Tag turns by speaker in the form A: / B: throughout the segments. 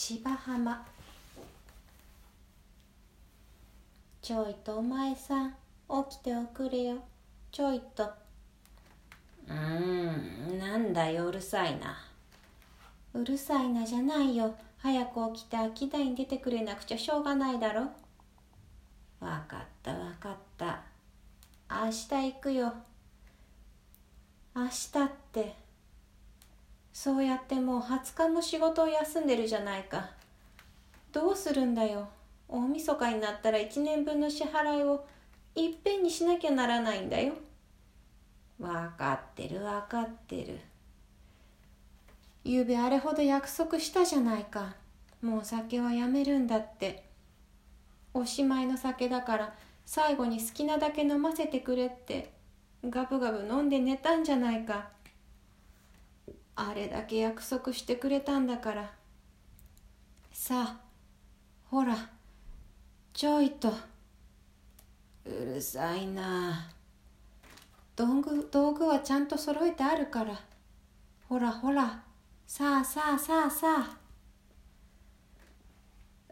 A: 芝浜。ちょいとお前さん起きておくれよ。ちょいと。うーんなんだようるさいな。うるさいなじゃないよ。早く起きて秋田に出てくれなくちゃしょうがないだろ。わかったわかった。明日行くよ。明日ってそうやってもう20日も仕事を休んでるじゃないか。どうするんだよ。大晦日になったら1年分の支払いをいっぺんにしなきゃならないんだよ。わかってるわかってる。ゆうべあれほど約束したじゃないか。もう酒はやめるんだって。おしまいの酒だから最後に好きなだけ飲ませてくれって。ガブガブ飲んで寝たんじゃないか。あれだけ約束してくれたんだから。さあほらちょいと。うるさいな。道具道具はちゃんと揃えてあるから。ほらほら。さあさあさあさあ。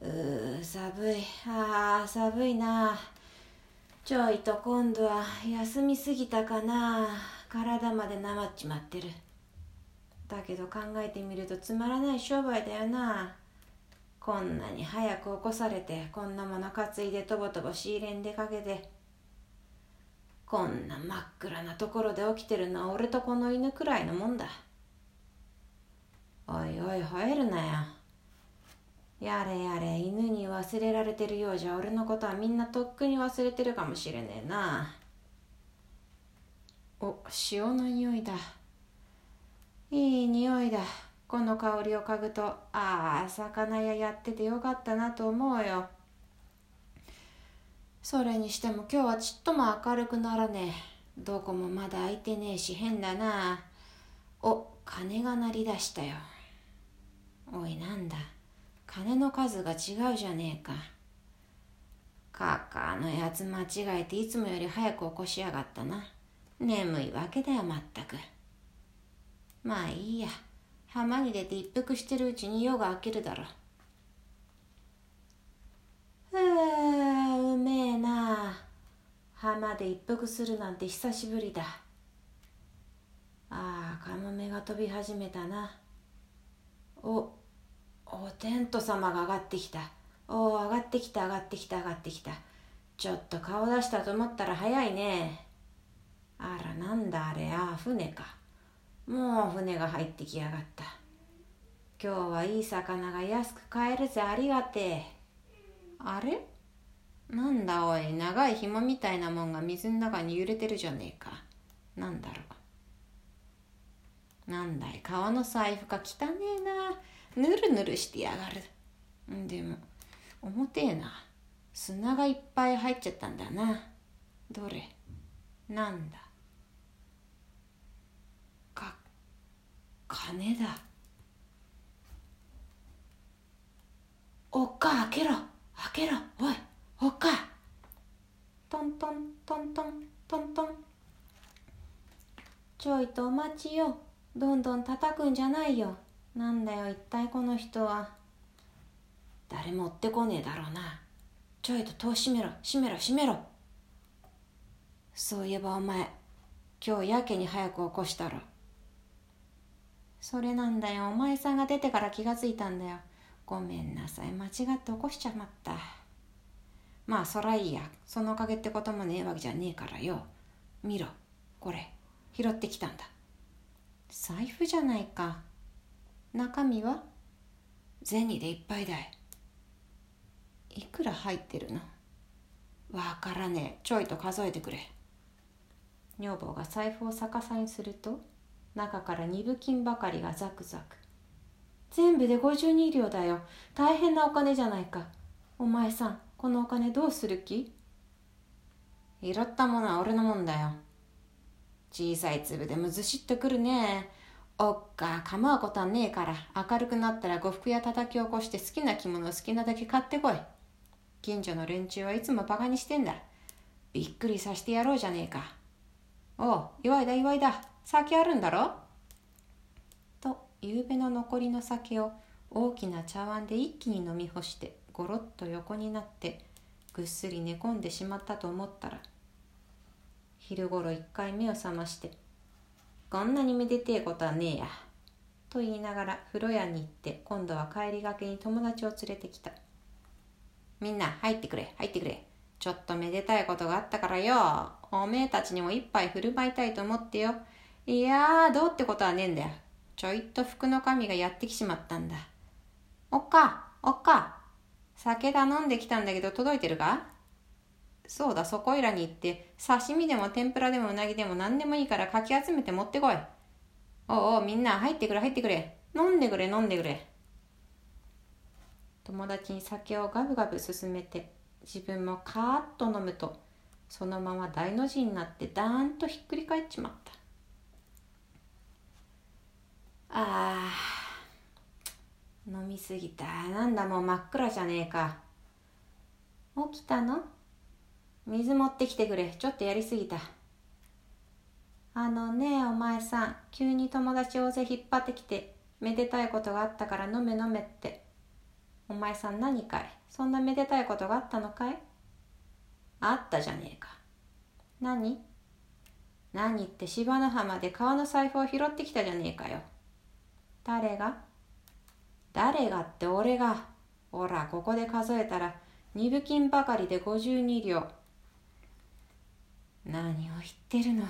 A: うー寒い。あー寒いな。ちょいと今度は休みすぎたかな。体までなまっちまってる。だけど考えてみるとつまらない商売だよな。こんなに早く起こされてこんなもの担いでとぼとぼ仕入れん出かけてこんな真っ暗なところで起きてるのは俺とこの犬くらいのもんだ。おいおい吠えるなよ。やれやれ犬に忘れられてるようじゃ俺のことはみんなとっくに忘れてるかもしれねえな。お塩の匂いだ。いい匂いだ。この香りを嗅ぐとああ魚屋やっててよかったなと思うよ。それにしても今日はちっとも明るくならねえ。どこもまだ開いてねえし変だな。お鐘が鳴り出したよ。おいなんだ。鐘の数が違うじゃねえか。カッカーのやつ間違えていつもより早く起こしやがったな。眠いわけだよまったく。まあいいや。浜に出て一服してるうちに夜が明けるだろ。うあうめえな。浜で一服するなんて久しぶりだ。ああカモメが飛び始めたな。おおテント様が上がってきた。おお上がってきた上がってきた上がってきた。ちょっと顔出したと思ったら早いね。あらなんだあれああ船か。もう船が入ってきやがった。今日はいい魚が安く買えるぜ。ありがてえ。あれ？なんだおい。長い紐みたいなもんが水の中に揺れてるじゃねえか。なんだろう。なんだい。革の財布か汚ねえな。ぬるぬるしてやがる。でも重てえな。砂がいっぱい入っちゃったんだな。どれ？なんだか金だ。おっか開けろ。開けろ。おいおっか。トントントントントントン。ちょいとお待ちよ。どんどん叩くんじゃないよ。なんだよ一体この人は。誰も追ってこねえだろうな。ちょいと戸を閉めろ。閉めろ閉めろ。そういえばお前今日やけに早く起こしたろ。それなんだよ。お前さんが出てから気がついたんだよ。ごめんなさい。間違って起こしちゃまった。まあそらいいや。そのおかげってこともねえわけじゃねえからよ。見ろ。これ。拾ってきたんだ。財布じゃないか。中身は？銭でいっぱいだい。いくら入ってるの？わからねえ。ちょいと数えてくれ。女房が財布を逆さにすると？中から二分金ばかりがザクザク。全部で52両だよ。大変なお金じゃないか。お前さんこのお金どうする気？拾ったものは俺のもんだよ。小さい粒でもずしっとくるね。おっか構うことはねえから。明るくなったら呉服屋叩き起こして好きな着物を好きなだけ買ってこい。近所の連中はいつもバカにしてんだ。びっくりさせてやろうじゃねえか。おう祝いだ祝いだ。酒あるんだろ？と夕べの残りの酒を大きな茶碗で一気に飲み干してごろっと横になってぐっすり寝込んでしまったと思ったら昼ごろ一回目を覚まして「こんなにめでてえことはねえや」と言いながら風呂屋に行って今度は帰りがけに友達を連れてきたみんな入ってくれ入ってくれ。ちょっとめでたいことがあったからよ。おめえたちにも一杯振る舞いたいと思ってよ。いやーどうってことはねえんだよ。ちょいと服の神がやってきしまったんだ。おっかおっか。酒頼んできたんだけど届いてるか？そうだそこいらに行って。刺身でも天ぷらでもうなぎでも何でもいいからかき集めて持ってこい。おうおうみんな入ってくれ入ってくれ。飲んでくれ飲んでくれ。友達に酒をガブガブ進めて自分もカーッと飲むとそのまま大の字になってダーンとひっくり返っちまった。あー飲みすぎた。なんだもう真っ暗じゃねえか。起きたの？水持ってきてくれ。ちょっとやりすぎた。あのねお前さん。急に友達大勢引っ張ってきてめでたいことがあったから飲め飲めって。お前さん何かい？そんなめでたいことがあったのかい？あったじゃねえか。何？何って芝の浜で川の財布を拾ってきたじゃねえかよ。誰が？誰がって俺がほらここで数えたら二分金ばかりで52両何を言ってるの？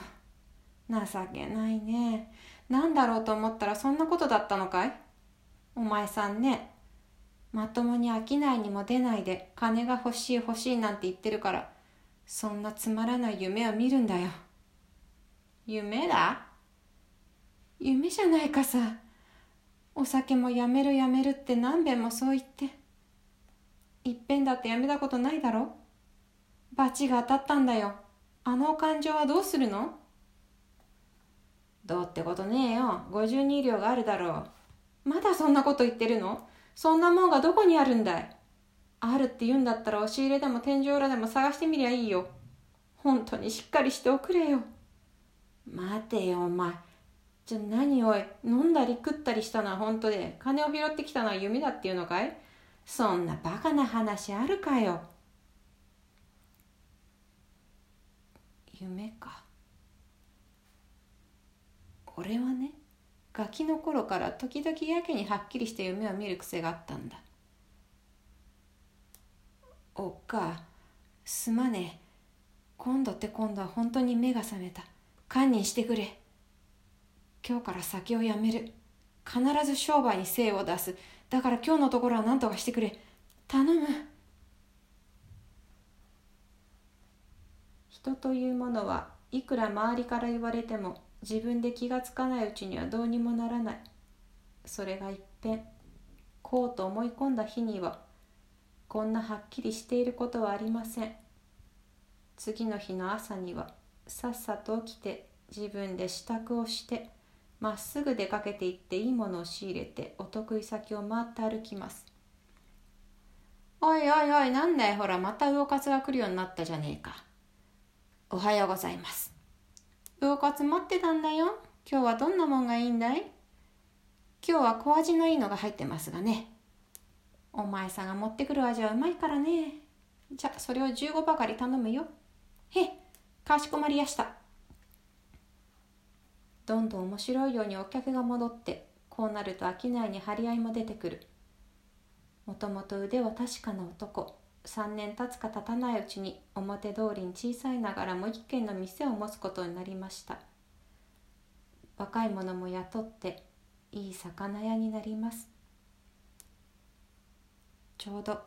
A: 情けないね。何だろうと思ったらそんなことだったのかい？お前さんね。まともに商いにも出ないで金が欲しい欲しいなんて言ってるからそんなつまらない夢を見るんだよ。夢だ？夢じゃないかさ。お酒もやめるやめるって何べんもそう言って。いっぺんだってやめたことないだろ罰が当たったんだよ。あの感情はどうするの？どうってことねえよ。52両があるだろう。まだそんなこと言ってるの？そんなもんがどこにあるんだい？あるって言うんだったら押し入れでも天井裏でも探してみりゃいいよ。本当にしっかりしておくれよ。待てよ、お前。じゃ何おい、飲んだり食ったりしたのは本当で、金を拾ってきたのは夢だっていうのかい？そんなバカな話あるかよ。夢か。俺はねガキの頃から時々やけにはっきりした夢を見る癖があったんだ。おっかすまねえ。今度って今度は本当に目が覚めた。堪忍してくれ。今日から酒をやめる。必ず商売に精を出す。だから今日のところは何とかしてくれ。頼む。人というものはいくら周りから言われても自分で気がつかないうちにはどうにもならない。それがいっぺんこうと思い込んだ日にはこんなはっきりしていることはありません。次の日の朝にはさっさと起きて自分で支度をしてまっすぐ出かけていっていいものを仕入れてお得意先を回って歩きますおいおいおいなんだい？ほらまた魚活が来るようになったじゃねえかおはようございます魚カツ待ってたんだよ。今日はどんなもんがいいんだい？今日は小味のいいのが入ってますがね。お前さんが持ってくる味はうまいからね。じゃ、それを15ばかり頼むよ。へかしこまりやした。どんどん面白いようにお客が戻って、こうなると商いに張り合いも出てくる。もともと腕は確かな男。3年経つか経たないうちに表通りに小さいながらも一軒の店を持つことになりました若い者も雇っていい魚屋になりますちょうど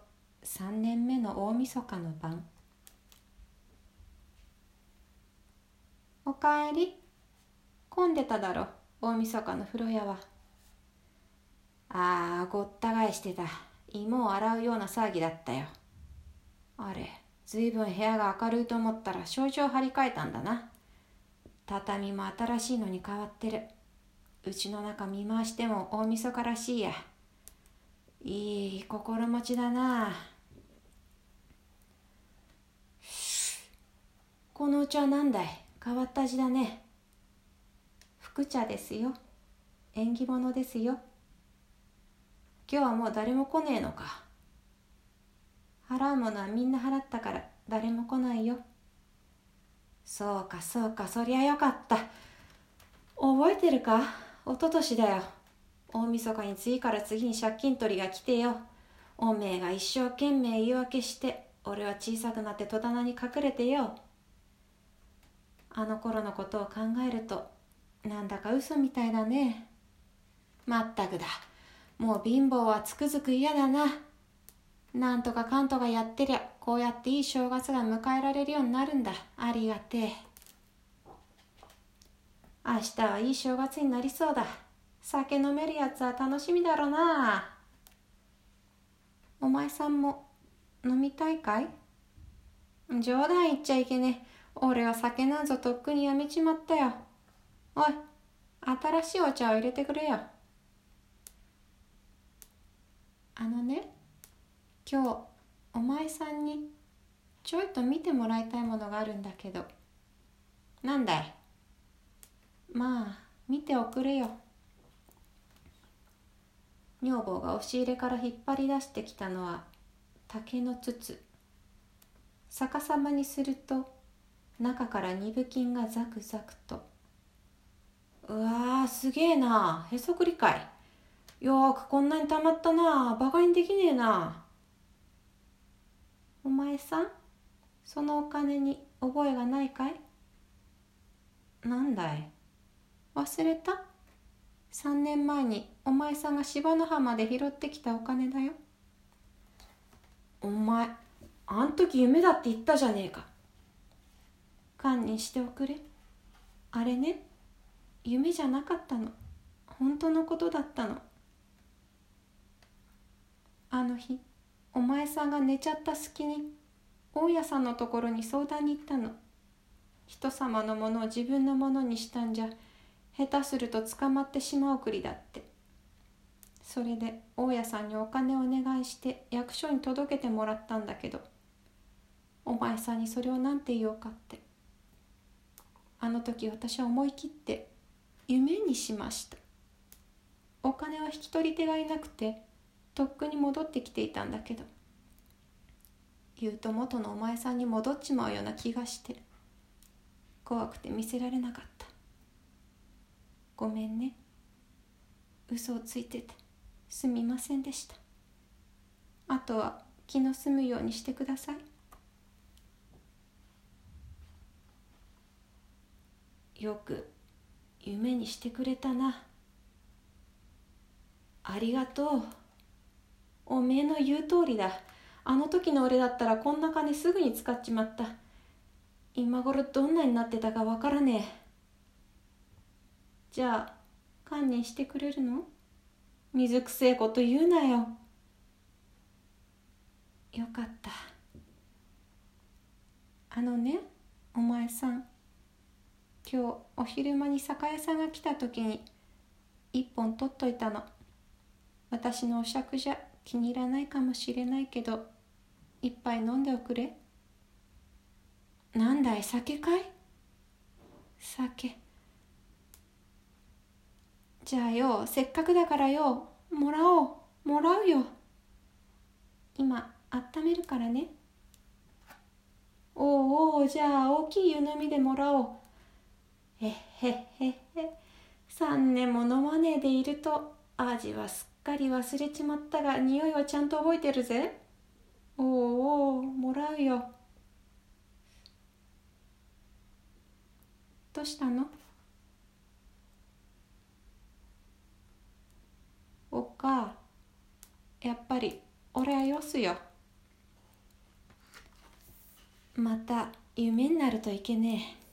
A: 3年目の大晦日の晩おかえり混んでただろ大晦日の風呂屋は。ああごった返してた。芋を洗うような騒ぎだったよ。あれずいぶん部屋が明るいと思ったら障子を張り替えたんだな。畳も新しいのに変わってる。うちの中見回しても大晦日らしいや。いい心持ちだな。このお茶は何だい？変わった味だね。福茶ですよ。縁起物ですよ。今日はもう誰も来ねえのか。払うものはみんな払ったから誰も来ないよ。そうかそうかそりゃよかった。覚えてるか？おととしだよ。大晦日に次から次に借金取りが来てよ。おめえが一生懸命言い訳して俺は小さくなって戸棚に隠れてよ。あの頃のことを考えるとなんだか嘘みたいだね。まったくだ。もう貧乏はつくづく嫌だな。なんとかかんとかやってりゃこうやっていい正月が迎えられるようになるんだ。ありがてえ。明日はいい正月になりそうだ。酒飲めるやつは楽しみだろうな。お前さんも飲みたいかい？冗談言っちゃいけねえ。俺は酒なんぞとっくにやめちまったよ。おい新しいお茶を入れてくれよ。あのね今日お前さんにちょいと見てもらいたいものがあるんだけど。なんだい？まあ見ておくれよ。女房が押し入れから引っ張り出してきたのは竹の筒。逆さまにすると中から二分金がザクザクと。うわーすげえな。へそくりかいよくこんなにたまったな。バカにできねえな。お前さんそのお金に覚えがないかい？なんだい？忘れた？3年前にお前さんが芝の浜で拾ってきたお金だよ。お前あん時夢だって言ったじゃねえか。堪忍しておくれ。あれね。夢じゃなかったの。本当のことだったの。あの日お前さんが寝ちゃった隙に大家さんのところに相談に行ったの。人様のものを自分のものにしたんじゃ下手すると捕まってしまうくりだって。それで大家さんにお金をお願いして役所に届けてもらったんだけど。お前さんにそれを何て言おうかって。あの時私は思い切って夢にしました。お金は引き取り手がいなくてとっくに戻ってきていたんだけど言うと元のお前さんに戻っちまうような気がして怖くて見せられなかった。ごめんね。嘘をついててすみませんでした。あとは気の済むようにしてください。よく夢にしてくれたな。ありがとう。おめえの言う通りだ。あの時の俺だったらこんな金すぐに使っちまった。今頃どんなになってたかわからねえ。じゃあ堪忍してくれるの？水くせえこと言うなよ。よかった。あのねお前さん。今日お昼間に酒屋さんが来た時に一本取っといたの。私のお酌じゃ気に入らないかもしれないけど一杯飲んでおくれ。なんだい酒かい？酒。じゃあよせっかくだからよもらおうもらうよ。今あっためるからね。おうおうじゃあ大きい湯飲みでもらおう。へっへっへっへ。3年も飲まねでいると味はすっかり忘れちまったが匂いはちゃんと覚えてるぜ。おうおうもらうよ。どうしたの？おっかやっぱり俺はよすよ。また夢になるといけねえ。